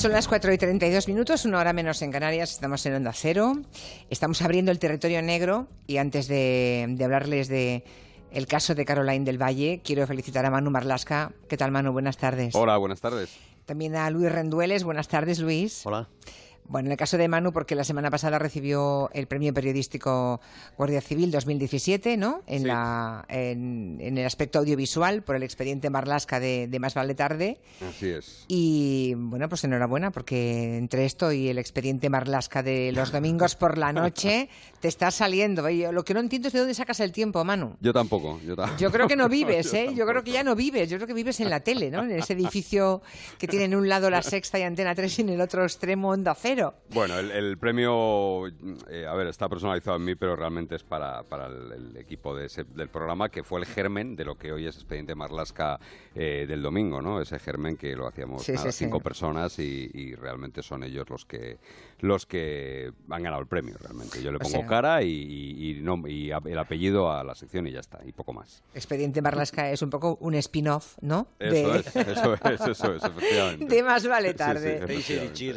Son las 4 y 32 minutos, una hora menos en Canarias, estamos en Onda Cero, estamos abriendo el territorio negro y antes de, de hablarles de el caso de Caroline del Valle, quiero felicitar a Manu Marlasca. ¿Qué tal Manu? Buenas tardes. Hola, buenas tardes. También a Luis Rendueles, buenas tardes Luis. Hola. Bueno, en el caso de Manu, porque la semana pasada recibió el premio periodístico Guardia Civil 2017, ¿no? En, Sí. la, en, en el aspecto audiovisual por el expediente Marlasca de, de Más Vale Tarde. Así es. Y bueno, pues enhorabuena, porque entre esto y el expediente Marlasca de los domingos por la noche, te está saliendo. Y yo lo que no entiendo es de dónde sacas el tiempo, Manu. Yo tampoco. Yo, creo que no vives, Yo ¿eh? Yo creo que ya no vives. Yo creo que vives en la tele, ¿no? En ese edificio que tiene en un lado la sexta y antena 3 y en el otro extremo onda cero. Bueno, el, el premio, eh, a ver, está personalizado en mí, pero realmente es para, para el, el equipo de ese- del programa, que fue el germen de lo que hoy es Expediente Marlasca eh, del domingo, ¿no? Ese germen que lo hacíamos Sí, nada, sí, sí. cinco personas y, y realmente son ellos los que los que han ganado el premio, realmente. Yo le O pongo sea- cara y, y- y no- y a- el apellido a la sección y ya está, y poco más. Expediente Marlasca es un poco un spin-off, ¿no? Eso de, es, eso es, eso es, efectivamente. de Más Vale Sí, sí, Tarde. sí.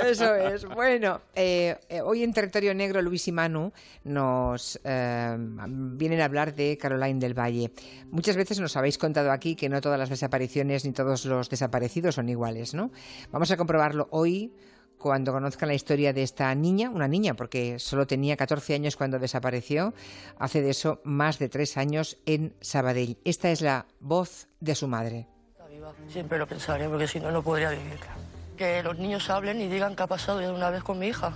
Eso es. Bueno, eh, eh, hoy en Territorio Negro, Luis y Manu nos eh, vienen a hablar de Caroline del Valle. Muchas veces nos habéis contado aquí que no todas las desapariciones ni todos los desaparecidos son iguales, ¿no? Vamos a comprobarlo hoy cuando conozcan la historia de esta niña, una niña, porque solo tenía 14 años cuando desapareció, hace de eso más de tres años en Sabadell. Esta es la voz de su madre. Siempre lo pensaré porque si no, no podría vivir. Que los niños hablen y digan qué ha pasado ya una vez con mi hija.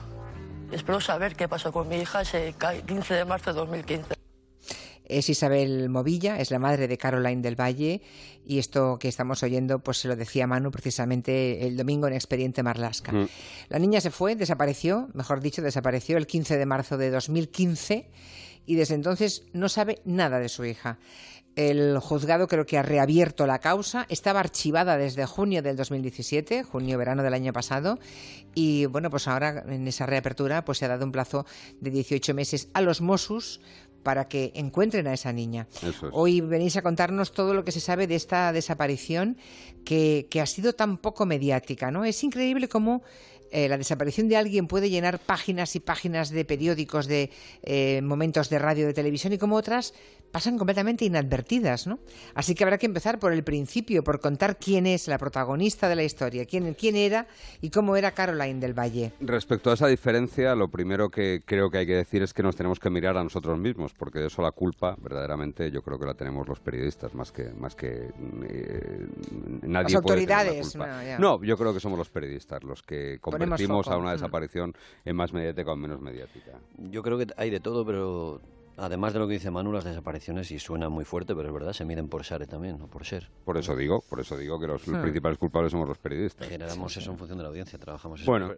Espero saber qué pasó con mi hija ese ca- 15 de marzo de 2015. Es Isabel Movilla, es la madre de Caroline del Valle y esto que estamos oyendo pues se lo decía Manu precisamente el domingo en Expediente Marlasca. Mm. La niña se fue, desapareció, mejor dicho, desapareció el 15 de marzo de 2015 y desde entonces no sabe nada de su hija. El juzgado creo que ha reabierto la causa, estaba archivada desde junio del 2017, junio-verano del año pasado, y bueno, pues ahora en esa reapertura pues se ha dado un plazo de 18 meses a los Mossos para que encuentren a esa niña. Es. Hoy venís a contarnos todo lo que se sabe de esta desaparición que, que ha sido tan poco mediática, ¿no? Es increíble cómo eh, la desaparición de alguien puede llenar páginas y páginas de periódicos, de eh, momentos de radio, de televisión y cómo otras pasan completamente inadvertidas, ¿no? Así que habrá que empezar por el principio, por contar quién es la protagonista de la historia, quién, quién era y cómo era Caroline del Valle. Respecto a esa diferencia, lo primero que creo que hay que decir es que nos tenemos que mirar a nosotros mismos, porque de eso la culpa, verdaderamente, yo creo que la tenemos los periodistas, más que más que eh, nadie Las puede tener la autoridades, culpa. no. No, yo creo que somos los periodistas los que convertimos a una mm. desaparición en más mediática o en menos mediática. Yo creo que hay de todo, pero además de lo que dice Manu, las desapariciones, y suena muy fuerte, pero es verdad, se miden por SARE también, no por ser. Por eso digo, por eso digo que los Hmm. principales culpables somos los periodistas. Generamos eso en función de la audiencia, trabajamos eso. Bueno,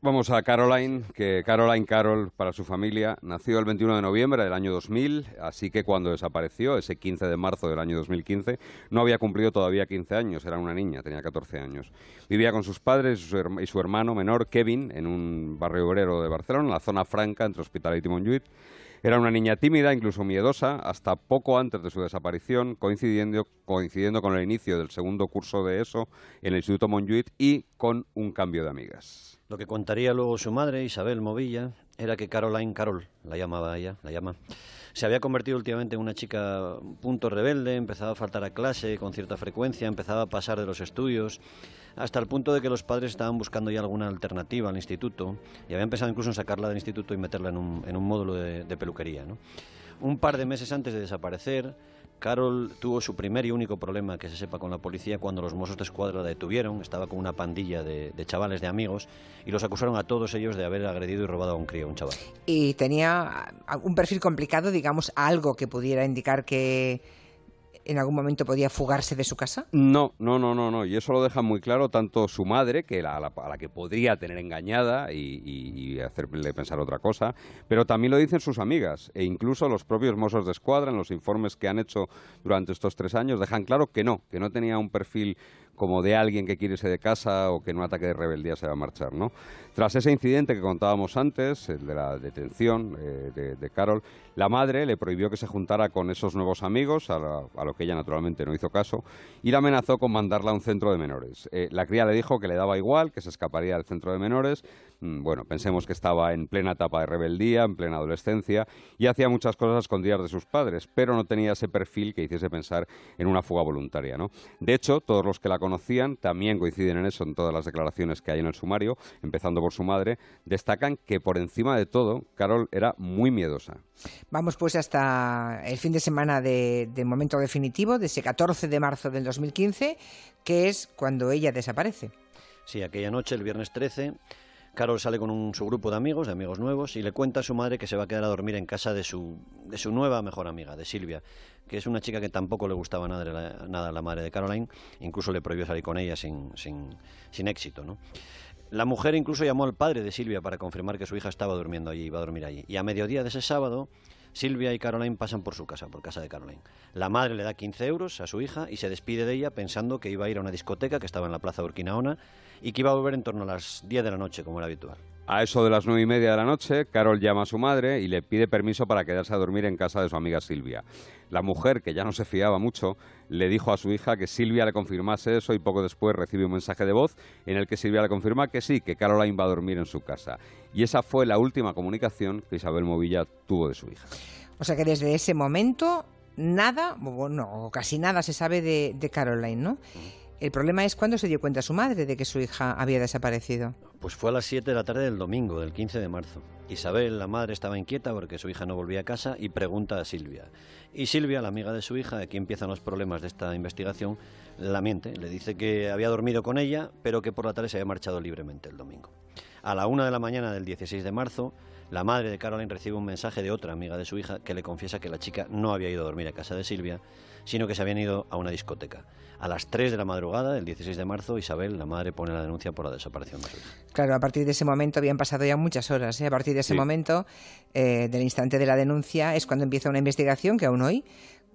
vamos a Caroline, que Caroline Carol, para su familia, nació el 21 de noviembre del año 2000, así que cuando desapareció, ese 15 de marzo del año 2015, no había cumplido todavía 15 años, era una niña, tenía 14 años. Vivía con sus padres y su, hermano menor, Kevin, en un barrio obrero de Barcelona, en la zona franca entre Hospitalet y Montjuïc. Era una niña tímida, incluso miedosa, hasta poco antes de su desaparición, coincidiendo, con el inicio del segundo curso de ESO en el Instituto Montjuïc y con un cambio de amigas. Lo que contaría luego su madre, Isabel Movilla, era que Caroline Carol, la llamaba ella, la llama, se había convertido últimamente en una chica un punto rebelde, empezaba a faltar a clase con cierta frecuencia, empezaba a pasar de los estudios, hasta el punto de que los padres estaban buscando ya alguna alternativa al instituto y habían pensado incluso en sacarla del instituto y meterla en un, en un módulo de, peluquería. ¿no? Un par de meses antes de desaparecer, Carol tuvo su primer y único problema que se sepa con la policía cuando los Mossos de Escuadra la detuvieron. Estaba con una pandilla de, de chavales, de amigos, y los acusaron a todos ellos de haber agredido y robado a un crío, un chaval. Y tenía un perfil complicado, digamos, algo que pudiera indicar que en algún momento podía fugarse de su casa. No, no, no, no, no. Y eso lo deja muy claro tanto su madre, que la- la, a la que podría tener engañada y, y- y hacerle pensar otra cosa, pero también lo dicen sus amigas e incluso los propios Mossos de Escuadra en los informes que han hecho durante estos tres años dejan claro que no, que no tenía un perfil como de alguien que quiere irse de casa o que en un ataque de rebeldía se va a marchar, ¿no? Tras ese incidente que contábamos antes, el de la detención eh, de, Carol, la madre le prohibió que se juntara con esos nuevos amigos, a, lo que ella naturalmente no hizo caso, y la amenazó con mandarla a un centro de menores. Eh, la cría le dijo que le daba igual, que se escaparía del centro de menores. Mm, bueno, pensemos que estaba en plena etapa de rebeldía, en plena adolescencia, y hacía muchas cosas escondidas de sus padres, pero no tenía ese perfil que hiciese pensar en una fuga voluntaria. ¿no? De hecho, todos los que la conocían también coinciden en eso en todas las declaraciones que hay en el sumario, empezando por su madre, destacan que por encima de todo, Carol era muy miedosa. Vamos pues hasta el fin de semana de, momento definitivo, de ese 14 de marzo del 2015, que es cuando ella desaparece. Sí, aquella noche, el viernes 13, Carol sale con un, su grupo de amigos, de amigos nuevos, y le cuenta a su madre que se va a quedar a dormir en casa de su, de su nueva mejor amiga, de Silvia, que es una chica que tampoco le gustaba nada, a la madre de Caroline, incluso le prohibió salir con ella sin, sin, sin éxito. ¿no? La mujer incluso llamó al padre de Silvia para confirmar que su hija estaba durmiendo allí, iba a dormir allí. Y a mediodía de ese sábado, Silvia y Caroline pasan por su casa, por casa de Caroline. La madre le da 15 euros a su hija y se despide de ella pensando que iba a ir a una discoteca que estaba en la plaza Urquinaona y que iba a volver en torno a las 10 de la noche, como era habitual. A eso de las nueve y media de la noche, Carol llama a su madre y le pide permiso para quedarse a dormir en casa de su amiga Silvia. La mujer, que ya no se fiaba mucho, le dijo a su hija que Silvia le confirmase eso y poco después recibe un mensaje de voz en el que Silvia le confirma que sí, que Caroline va a dormir en su casa. Y esa fue la última comunicación que Isabel Movilla tuvo de su hija. O sea que desde ese momento nada, bueno, casi nada se sabe de, de Caroline, ¿no? El problema es cuándo se dio cuenta su madre de que su hija había desaparecido. Pues fue a las 7 de la tarde del domingo, del 15 de marzo. Isabel, la madre, estaba inquieta porque su hija no volvía a casa y pregunta a Silvia. Y Silvia, la amiga de su hija, aquí empiezan los problemas de esta investigación, la. Le dice que había dormido con ella, pero que por la tarde se había marchado libremente el domingo. A la una de la mañana del 16 de marzo, la madre de Caroline recibe un mensaje de otra amiga de su hija que le confiesa que la chica no había ido a dormir a casa de Silvia, sino que se habían ido a una discoteca. A las 3 de la madrugada del 16 de marzo, Isabel, la madre, pone la denuncia por la desaparición de su hija. Claro, a partir de ese momento habían pasado ya muchas horas. ¿eh? A partir de ese momento, eh, del instante de la denuncia, es cuando empieza una investigación que aún hoy,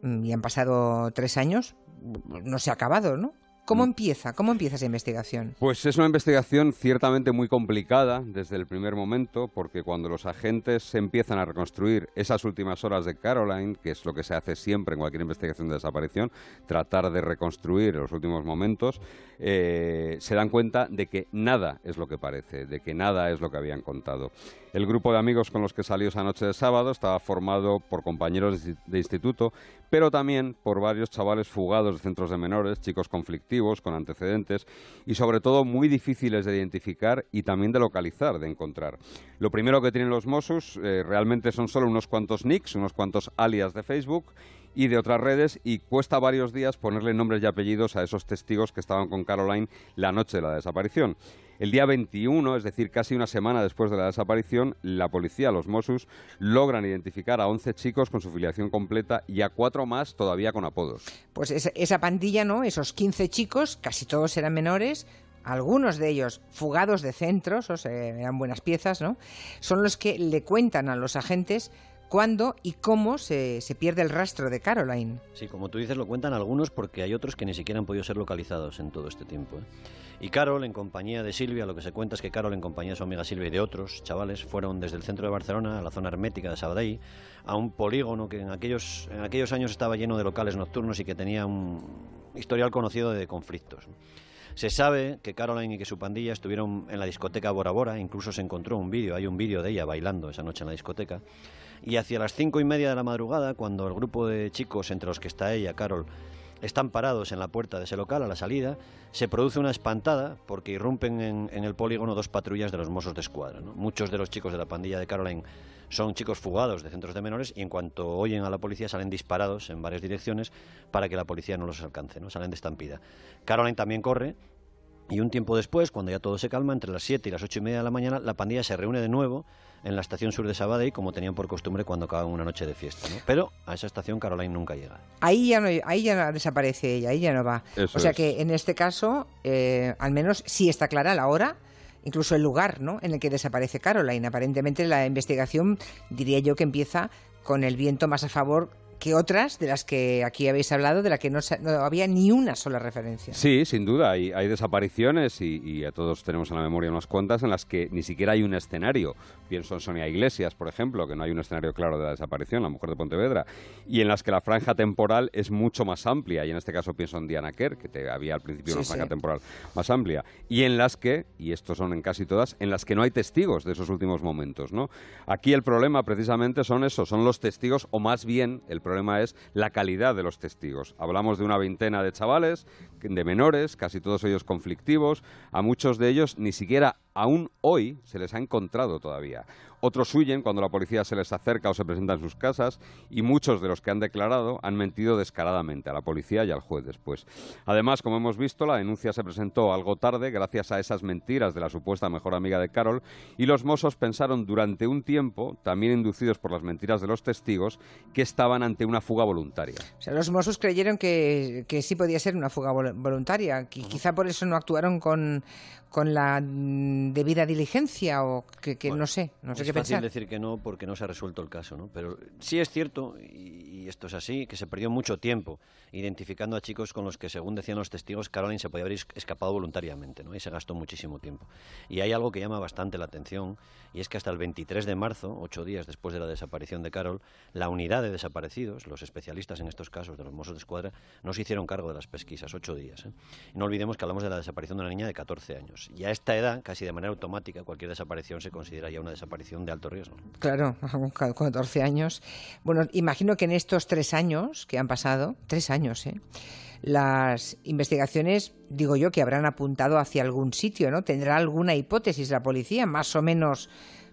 mm, y han pasado tres años, no se ha acabado, ¿no? ¿Cómo mm. empieza? ¿Cómo empieza esa investigación? Pues es una investigación ciertamente muy complicada desde el primer momento, porque cuando los agentes empiezan a reconstruir esas últimas horas de Caroline, que es lo que se hace siempre en cualquier investigación de desaparición, tratar de reconstruir los últimos momentos, eh, se dan cuenta de que nada es lo que parece, de que nada es lo que habían contado. El grupo de amigos con los que salió esa noche de sábado estaba formado por compañeros de instituto, pero también por varios chavales fugados de centros de menores, chicos conflictivos, con antecedentes y sobre todo muy difíciles de identificar y también de localizar, de encontrar. Lo primero que tienen los Mossos eh, realmente son solo unos cuantos nicks, unos cuantos alias de Facebook y de otras redes y cuesta varios días ponerle nombres y apellidos a esos testigos que estaban con Caroline la noche de la desaparición. El día 21, es decir, casi una semana después de la desaparición, la policía, los Mossos, logran identificar a 11 chicos con su filiación completa y a cuatro más todavía con apodos. Pues esa, pandilla, ¿no? Esos 15 chicos, casi todos eran menores, algunos de ellos fugados de centros, o sea, eran buenas piezas, ¿no? Son los que le cuentan a los agentes cuándo y cómo se, pierde el rastro de Caroline. Sí, como tú dices, lo cuentan algunos porque hay otros que ni siquiera han podido ser localizados en todo este tiempo. ¿eh? Y Carol, en compañía de Silvia, lo que se cuenta es que Carol, en compañía de su amiga Silvia y de otros chavales, fueron desde el centro de Barcelona a la zona hermética de Sabadell, a un polígono que en aquellos, en aquellos años estaba lleno de locales nocturnos y que tenía un historial conocido de conflictos. Se sabe que Caroline y que su pandilla estuvieron en la discoteca Bora Bora, incluso se encontró un vídeo, hay un vídeo de ella bailando esa noche en la discoteca. Y hacia las cinco y media de la madrugada, cuando el grupo de chicos, entre los que está ella, Carol, están parados en la puerta de ese local a la salida, se produce una espantada porque irrumpen en, el polígono dos patrullas de los Mossos de Escuadra. Muchos de los chicos de la pandilla de Caroline son chicos fugados de centros de menores y en cuanto oyen a la policía salen disparados en varias direcciones para que la policía no los alcance, ¿no? salen de estampida. Caroline también corre y un tiempo después, cuando ya todo se calma, entre las 7 y las ocho y media de la mañana, la pandilla se reúne de nuevo en la estación sur de Sabadell, como tenían por costumbre cuando acaban una noche de fiesta. Pero a esa estación Caroline nunca llega. Ahí ya no, ahí ya desaparece ella, ahí ya no va. o sea que en este caso, eh, al menos sí está clara la hora incluso el lugar ¿no? en el que desaparece Caroline. Aparentemente la investigación diría yo que empieza con el viento más a favor que otras de las que aquí habéis hablado, de las que no, había ni una sola referencia. Sí, sin duda, hay, hay desapariciones y, a todos tenemos en la memoria unas cuantas en las que ni siquiera hay un escenario. Pienso en Sonia Iglesias, por ejemplo, que no hay un escenario claro de la desaparición, la mujer de Pontevedra, y en las que la franja temporal es mucho más amplia, y en este caso pienso en Diana Kerr, que te, había al principio una franja temporal más amplia, y en las que, y estos son en casi todas, en las que no hay testigos de esos últimos momentos. ¿no? Aquí el problema precisamente son esos, son los testigos, o más bien el problema es la calidad de los testigos. Hablamos de una veintena de chavales, de menores, casi todos ellos conflictivos, a muchos de ellos ni siquiera aún hoy se les ha encontrado todavía. Otros huyen cuando la policía se les acerca o se presenta en sus casas y muchos de los que han declarado han mentido descaradamente a la policía y al juez después. Además, como hemos visto, la denuncia se presentó algo tarde gracias a esas mentiras de la supuesta mejor amiga de Carol y los mozos pensaron durante un tiempo, también inducidos por las mentiras de los testigos, que estaban ante una fuga voluntaria. O sea, los mozos creyeron que, sí podía ser una fuga voluntaria. Quizá por eso no actuaron con, con la debida diligencia o que, no sé, no sé qué pensar. Es fácil decir que no porque no se ha resuelto el caso, ¿no? Pero sí es cierto, y, esto es así, que se perdió mucho tiempo identificando a chicos con los que, según decían los testigos, Caroline se podía haber escapado voluntariamente, ¿no? Y se gastó muchísimo tiempo. Y hay algo que llama bastante la atención, y es que hasta el 23 de marzo, ocho días después de la desaparición de Carol, la unidad de desaparecidos, los especialistas en estos casos de los Mossos de Escuadra, no se hicieron cargo de las pesquisas, ocho días. ¿eh? No olvidemos que hablamos de la desaparición de una niña de 14 años. Y a esta edad, casi de manera automática, cualquier desaparición se considera ya una desaparición de alto riesgo. Claro, con 14 años. Bueno, imagino que en tres años que han pasado, tres años, ¿eh? las investigaciones, digo yo, que habrán apuntado hacia algún sitio, ¿no? ¿Tendrá alguna hipótesis la policía más o menos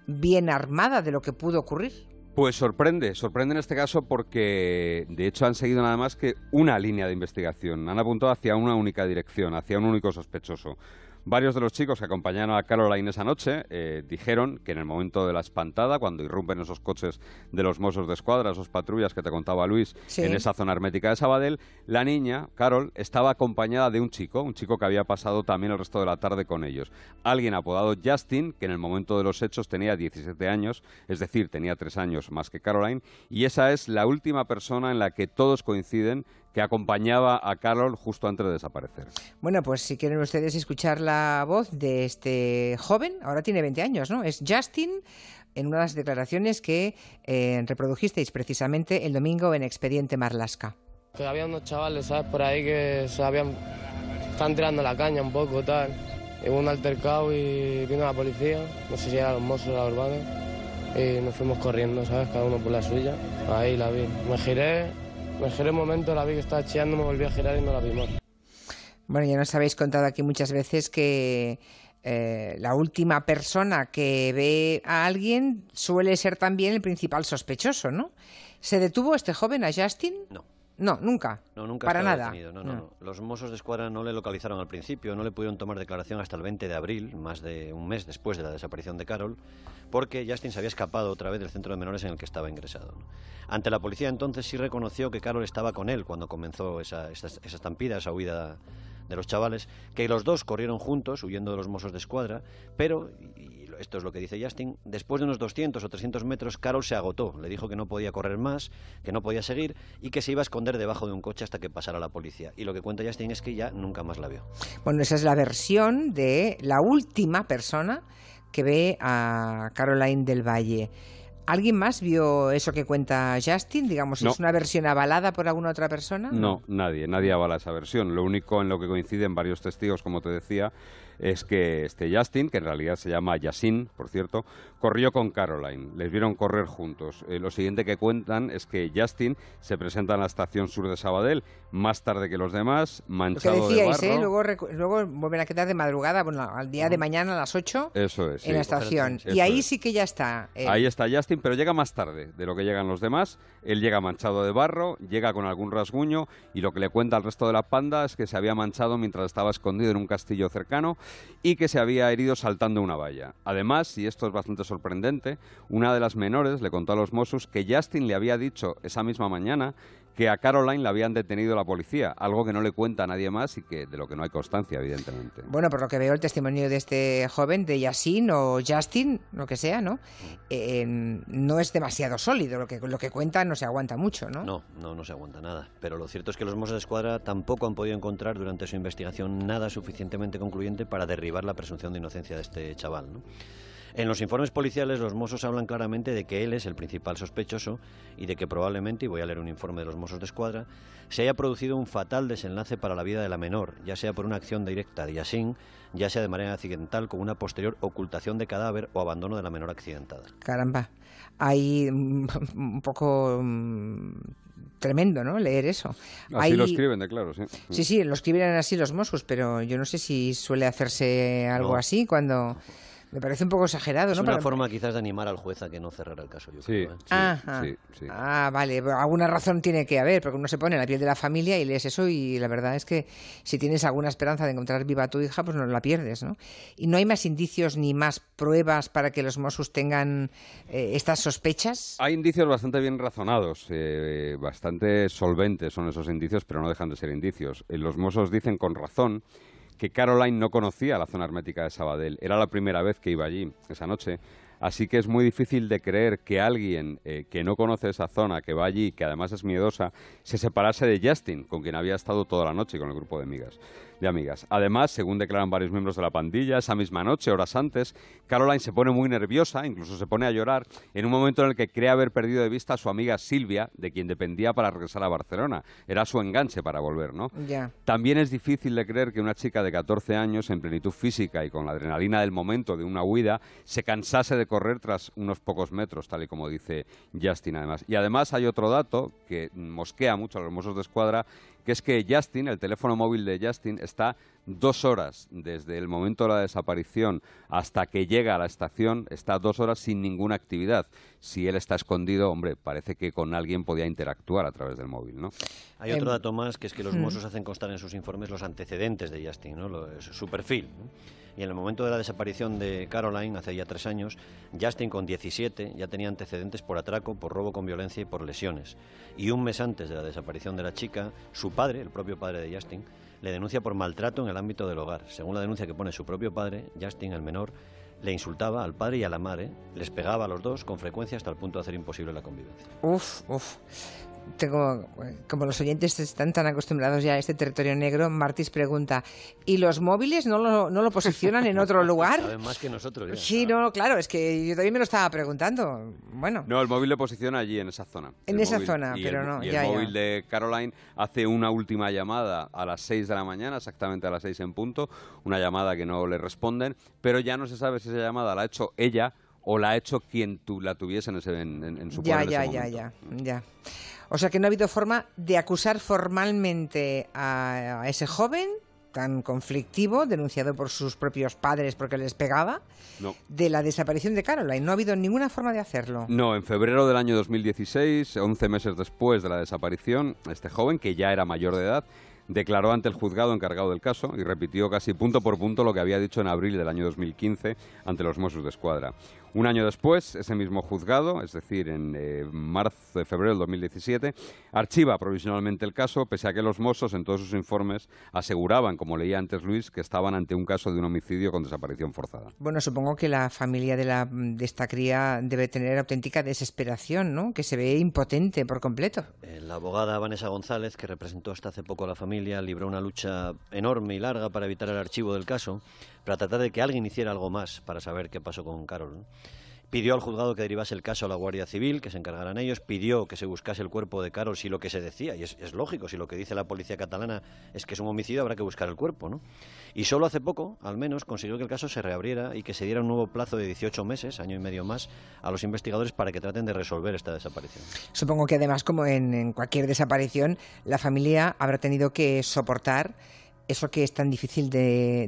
bien armada de lo que pudo ocurrir? Pues sorprende, sorprende en este caso porque de hecho han seguido nada más que una línea de investigación, han apuntado hacia una única dirección, hacia un único sospechoso. Varios de los chicos que acompañaron a Caroline esa noche eh, dijeron que en el momento de la espantada, cuando irrumpen esos coches de los mozos de escuadra, esos patrullas que te contaba Luis, en esa zona hermética de Sabadell, la niña, Carol, estaba acompañada de un chico, un chico que había pasado también el resto de la tarde con ellos. Alguien apodado Justin, que en el momento de los hechos tenía 17 años, es decir, tenía 3 años más que Caroline, y esa es la última persona en la que todos coinciden que acompañaba a Carol justo antes de desaparecer. Bueno, pues si quieren ustedes escuchar la voz de este joven, ahora tiene 20 años, ¿no? Es Justin en una de las declaraciones que eh, reprodujisteis precisamente el domingo en Expediente Marlasca. Que había unos chavales, ¿sabes? Por ahí que se habían... Están tirando la caña un poco, tal. Hubo un altercado y vino la policía, no sé si eran los mozos de la urbana, y nos fuimos corriendo, ¿sabes? Cada uno por la suya. Ahí la vi. Me giré, me giré un momento, la vi que estaba chillando, me volví a girar y no la vi más. Bueno, ya nos habéis contado aquí muchas veces que eh, la última persona que ve a alguien suele ser también el principal sospechoso, ¿no? ¿Se detuvo este joven a Justin? No. No, nunca. No, nunca. Para nada. No, no, Los mozos de escuadra no le localizaron al principio, no le pudieron tomar declaración hasta el 20 de abril, más de un mes después de la desaparición de Carol, porque Justin se había escapado otra vez del centro de menores en el que estaba ingresado. Ante la policía entonces sí reconoció que Carol estaba con él cuando comenzó esa, esa, esa estampida, esa huida de los chavales, que los dos corrieron juntos, huyendo de los mozos de escuadra, pero, y esto es lo que dice Justin, después de unos 200 o 300 metros, Carol se agotó, le dijo que no podía correr más, que no podía seguir y que se iba a esconder debajo de un coche hasta que pasara la policía. Y lo que cuenta Justin es que ya nunca más la vio. Bueno, esa es la versión de la última persona que ve a Caroline del Valle. ¿Alguien más vio eso que cuenta Justin? Digamos, ¿es una versión avalada por alguna otra persona? No, nadie, nadie avala esa versión. Lo único en lo que coinciden varios testigos, como te decía, es que este Justin, que en realidad se llama Yasin, por cierto, corrió con Caroline. Les vieron correr juntos. Eh, lo siguiente que cuentan es que Justin se presenta en la estación sur de Sabadell más tarde que los demás, manchado lo que decíais, de ¿eh? Luego, luego vuelven a quedar de madrugada, bueno, al día de mañana a las 8 Eso es, en la estación. y ahí sí que ya está. Eh. Ahí está Justin, pero llega más tarde de lo que llegan los demás. Él llega manchado de barro, llega con algún rasguño y lo que le cuenta al resto de la panda es que se había manchado mientras estaba escondido en un castillo cercano y que se había herido saltando una valla. Además, y esto es bastante sorprendente, una de las menores le contó a los Mossos que Justin le había dicho esa misma mañana que a Caroline la habían detenido la policía, algo que no le cuenta a nadie más y que de lo que no hay constancia, evidentemente. Bueno, por lo que veo el testimonio de este joven, de Yasin o Justin, lo que sea, ¿no? Eh, no es demasiado sólido, lo que, lo que cuenta no se aguanta mucho, ¿no? No, no, no se aguanta nada. Pero lo cierto es que los Mossos de Escuadra tampoco han podido encontrar durante su investigación nada suficientemente concluyente para derribar la presunción de inocencia de este chaval, ¿no? En los informes policiales los Mossos hablan claramente de que él es el principal sospechoso y de que probablemente, y voy a leer un informe de los Mossos de Escuadra, se haya producido un fatal desenlace para la vida de la menor, ya sea por una acción directa de Yasin, ya sea de manera accidental con una posterior ocultación de cadáver o abandono de la menor accidentada. Caramba, hay un poco mm, tremendo, ¿no? Leer eso. Así lo escriben, de claro, sí. Sí, sí, lo escriben así los Mossos, pero yo no sé si suele hacerse algo así cuando me parece un poco exagerado, es ¿no? una forma quizás de animar al juez a que no cerrara el caso, yo sí, creo. ¿eh? Sí, sí, Ah, vale. Alguna razón tiene que haber, porque uno se pone en la piel de la familia y lees eso y la verdad es que si tienes alguna esperanza de encontrar viva a tu hija, pues no la pierdes, ¿no? Y no hay más indicios ni más pruebas para que los Mossos tengan eh, estas sospechas. Hay indicios bastante bien razonados, eh, bastante solventes son esos indicios, pero no dejan de ser indicios. los Mossos dicen con razón que Caroline no conocía la zona hermética de Sabadell. Era la primera vez que iba allí esa noche. Así que es muy difícil de creer que alguien eh, que no conoce esa zona, que va allí, que además es miedosa, se separase de Justin, con quien había estado toda la noche con el grupo de amigas de amigas. Además, según declaran varios miembros de la pandilla, esa misma noche, horas antes, Caroline se pone muy nerviosa, incluso se pone a llorar, en un momento en el que cree haber perdido de vista a su amiga Silvia, de quien dependía para regresar a Barcelona. Era su enganche para volver, ¿no? También es difícil de creer que una chica de 14 años, en plenitud física y con la adrenalina del momento de una huida, se cansase de correr tras unos pocos metros, tal y como dice Justin, además. Y además hay otro dato que mosquea mucho a los mozos de escuadra, que es que Justin, el teléfono móvil de Justin, está dos horas desde el momento de la desaparición hasta que llega a la estación, está dos horas sin ninguna actividad. Si él está escondido, hombre, parece que con alguien podía interactuar a través del móvil, ¿no? Hay otro dato más, que es que los Mossos hacen constar en sus informes los antecedentes de Justin, ¿no? su perfil. Y en el momento de la desaparición de Caroline, hace ya tres años, Justin con 17 ya tenía antecedentes por atraco, por robo con violencia y por lesiones. Y un mes antes de la desaparición de la chica, su padre, el propio padre de Justin, le denuncia por maltrato en el ámbito del hogar. Según la denuncia que pone su propio padre, Justin, el menor, le insultaba al padre y a la madre, les pegaba a los dos con frecuencia hasta el punto de hacer imposible la convivencia. Uf, uf tengo, como los oyentes están tan acostumbrados ya a este territorio negro, Martis pregunta, ¿y los móviles no lo, no lo posicionan en otro lugar? Saben más que nosotros. Sí, no, claro, es que yo también me lo estaba preguntando. Bueno. No, el móvil le posiciona allí, en esa zona. En esa zona, pero el, no. Y el móvil de Caroline hace una última llamada a las 6 de la mañana, exactamente a las 6 en punto, una llamada que no le responden, pero ya no se sabe si esa llamada la ha hecho ella o la ha hecho quien tu, la tuviese en, ese, en, su ya, ya, ese ya, ya, ya. O sea que no ha habido forma de acusar formalmente a, ese joven tan conflictivo, denunciado por sus propios padres porque les pegaba, de la desaparición de Caroline. No ha habido ninguna forma de hacerlo. No, en febrero del año 2016, 11 meses después de la desaparición, este joven, que ya era mayor de edad, declaró ante el juzgado encargado del caso y repitió casi punto por punto lo que había dicho en abril del año 2015 ante los Mossos de Escuadra. Un año después, ese mismo juzgado, es decir, en eh, marzo de febrero del 2017, archiva provisionalmente el caso, pese a que los Mossos en todos sus informes aseguraban, como leía antes Luis, que estaban ante un caso de un homicidio con desaparición forzada. Bueno, supongo que la familia de, la, de esta cría debe tener auténtica desesperación, ¿no? Que se ve impotente por completo. Eh, la abogada Vanessa González, que representó hasta hace poco a la familia, libró una lucha enorme y larga para evitar el archivo del caso para tratar de que alguien hiciera algo más para saber qué pasó con Carol. Pidió al juzgado que derivase el caso a la Guardia Civil, que se encargaran ellos. Pidió que se buscase el cuerpo de Carol si lo que se decía, y es, lógico, si lo que dice la policía catalana es que es un homicidio, habrá que buscar el cuerpo, ¿no? Y solo hace poco, al menos, consiguió que el caso se reabriera y que se diera un nuevo plazo de 18 meses, año y medio más, a los investigadores para que traten de resolver esta desaparición. Supongo que además, como en cualquier desaparición, la familia habrá tenido que soportar eso que es tan difícil de,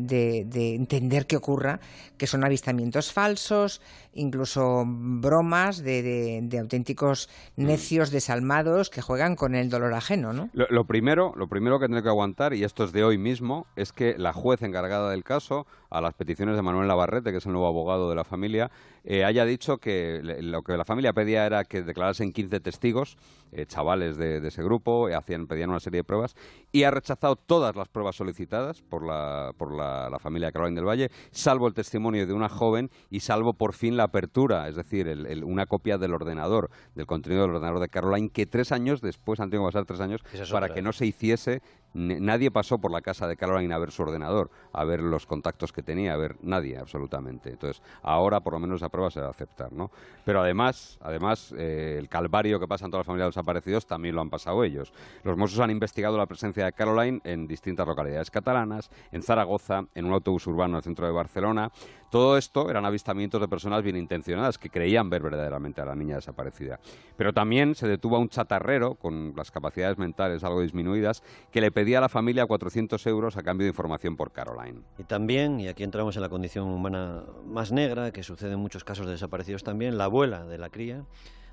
entender que ocurra, que son avistamientos falsos, incluso bromas de, auténticos mm. necios desalmados que juegan con el dolor ajeno, ¿no? Lo, primero, lo primero que tiene que aguantar, y esto es de hoy mismo, es que la juez encargada del caso a las peticiones de Manuel Navarrete, que es el nuevo abogado de la familia, eh, haya dicho que lo que la familia pedía era que declarasen 15 testigos, eh, chavales de, ese grupo, hacían, pedían una serie de pruebas, y ha rechazado todas las pruebas solicitadas por la, por la, familia Caroline del Valle, salvo el testimonio de una joven y salvo por fin la apertura, es decir, una copia del ordenador, del contenido del ordenador de Caroline, que tres años después, han tenido que pasar tres años, para que no se hiciese nadie pasó por la casa de Caroline a ver su ordenador, a ver los contactos que tenía, a ver nadie absolutamente. Entonces, ahora por lo menos esa prueba se va a aceptar, ¿no? Pero además, además eh, el calvario que pasan todas las familias de los desaparecidos también lo han pasado ellos. Los Mossos han investigado la presencia de Caroline en distintas localidades catalanas, en Zaragoza, en un autobús urbano el centro de Barcelona. Todo esto eran avistamientos de personas bien intencionadas que creían ver verdaderamente a la niña desaparecida. Pero también se detuvo a un chatarrero con las capacidades mentales algo disminuidas que le pedía a la familia 400 euros a cambio de información por Caroline. Y también, y aquí entramos en la condición humana más negra, que sucede en muchos casos de desaparecidos también, la abuela de la cría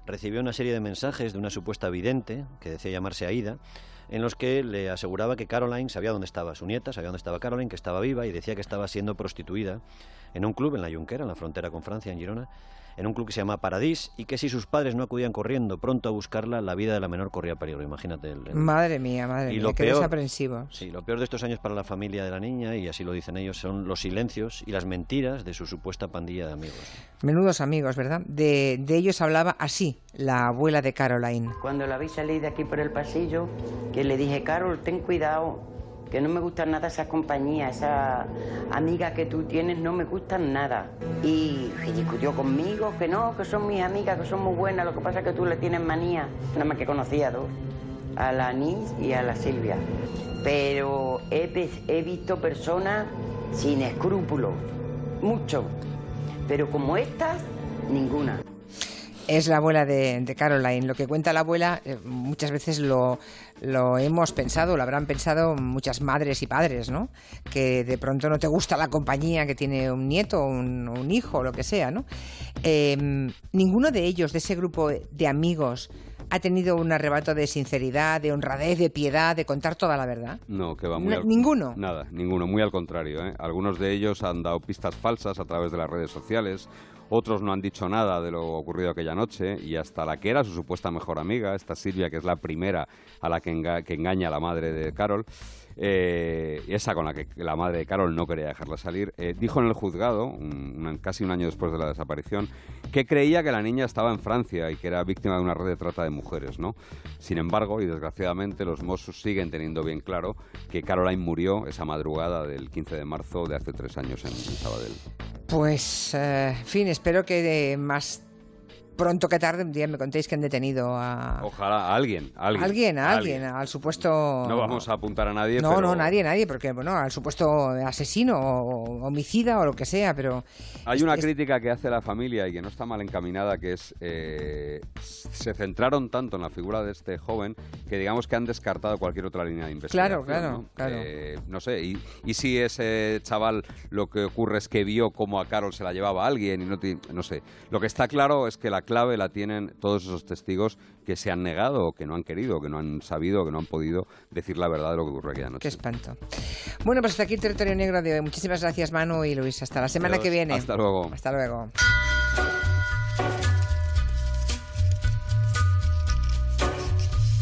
recibió una serie de mensajes de una supuesta vidente, que decía llamarse Aida, en los que le aseguraba que Caroline sabía dónde estaba su nieta, sabía dónde estaba Caroline, que estaba viva y decía que estaba siendo prostituida en un club en la Junquera, en la frontera con Francia, en Girona, en un club que se llama Paradis y que si sus padres no acudían corriendo pronto a buscarla, la vida de la menor corría peligro. Imagínate. El, Madre mía, madre mía, lo qué peor, Sí, lo peor de estos años para la familia de la niña, y así lo dicen ellos, son los silencios y las mentiras de su supuesta pandilla de amigos. Menudos amigos, ¿verdad? De, de ellos hablaba así la abuela de Caroline. Cuando la vi salir de aquí por el pasillo, que le dije, Carol, ten cuidado, que no me gustan nada esas compañías, esas amigas que tú tienes, no me gustan nada. Y, discutió conmigo, que no, que son mis amigas, que son muy buenas, lo que pasa es que tú le tienes manía. Nada más que conocía a dos, a la Anís y a la Silvia. Pero he, he visto personas sin escrúpulos, mucho. Pero como estas, ninguna. Es la abuela de, Caroline. Lo que cuenta la abuela eh, muchas veces lo, lo hemos pensado, lo habrán pensado muchas madres y padres, ¿no? Que de pronto no te gusta la compañía que tiene un nieto, un, un hijo, lo que sea, ¿no? Em, ninguno de ellos, de ese grupo de amigos, ha tenido un arrebato de sinceridad, de honradez, de piedad, de contar toda la verdad? No, que va muy Ninguno. Nada, ninguno, muy al contrario. ¿eh? Algunos de ellos han dado pistas falsas a través de las redes sociales, otros no han dicho nada de lo ocurrido aquella noche y hasta la que era su supuesta mejor amiga, esta Silvia, que es la primera a la que, engaña a la madre de Carol, eh, esa con la que la madre de Carol no quería dejarla salir, eh, dijo en el juzgado, casi un año después de la desaparición, que creía que la niña estaba en Francia y que era víctima de una red de trata de mujeres. ¿no? Sin embargo, y desgraciadamente, los Mossos siguen teniendo bien claro que Caroline murió esa madrugada del 15 de marzo de hace tres años en, Sabadell. Pues, eh, en fin, espero que más pronto que tarde un día me contéis que han detenido a... Ojalá, a alguien, a alguien. Alguien, a alguien, al supuesto... No vamos a apuntar a nadie, No, no, nadie, nadie, porque, bueno, al supuesto asesino o homicida o lo que sea, pero... Hay una crítica que hace la familia y que no está mal encaminada, que es... Eh, se centraron tanto en la figura de este joven que digamos que han descartado cualquier otra línea de investigación. Claro, claro, ¿no? claro. Eh, no sé, y, y, si ese chaval lo que ocurre es que vio cómo a Carol se la llevaba a alguien y no, no sé. Lo que está claro es que la clave la tienen todos esos testigos que se han negado o que no han querido, que no han sabido, que no han podido decir la verdad de lo que ocurrió aquella noche. Qué espanto. Bueno, pues hasta aquí el territorio negro de hoy. Muchísimas gracias, Manu y Luis. Hasta la semana que viene. Hasta luego. Hasta luego.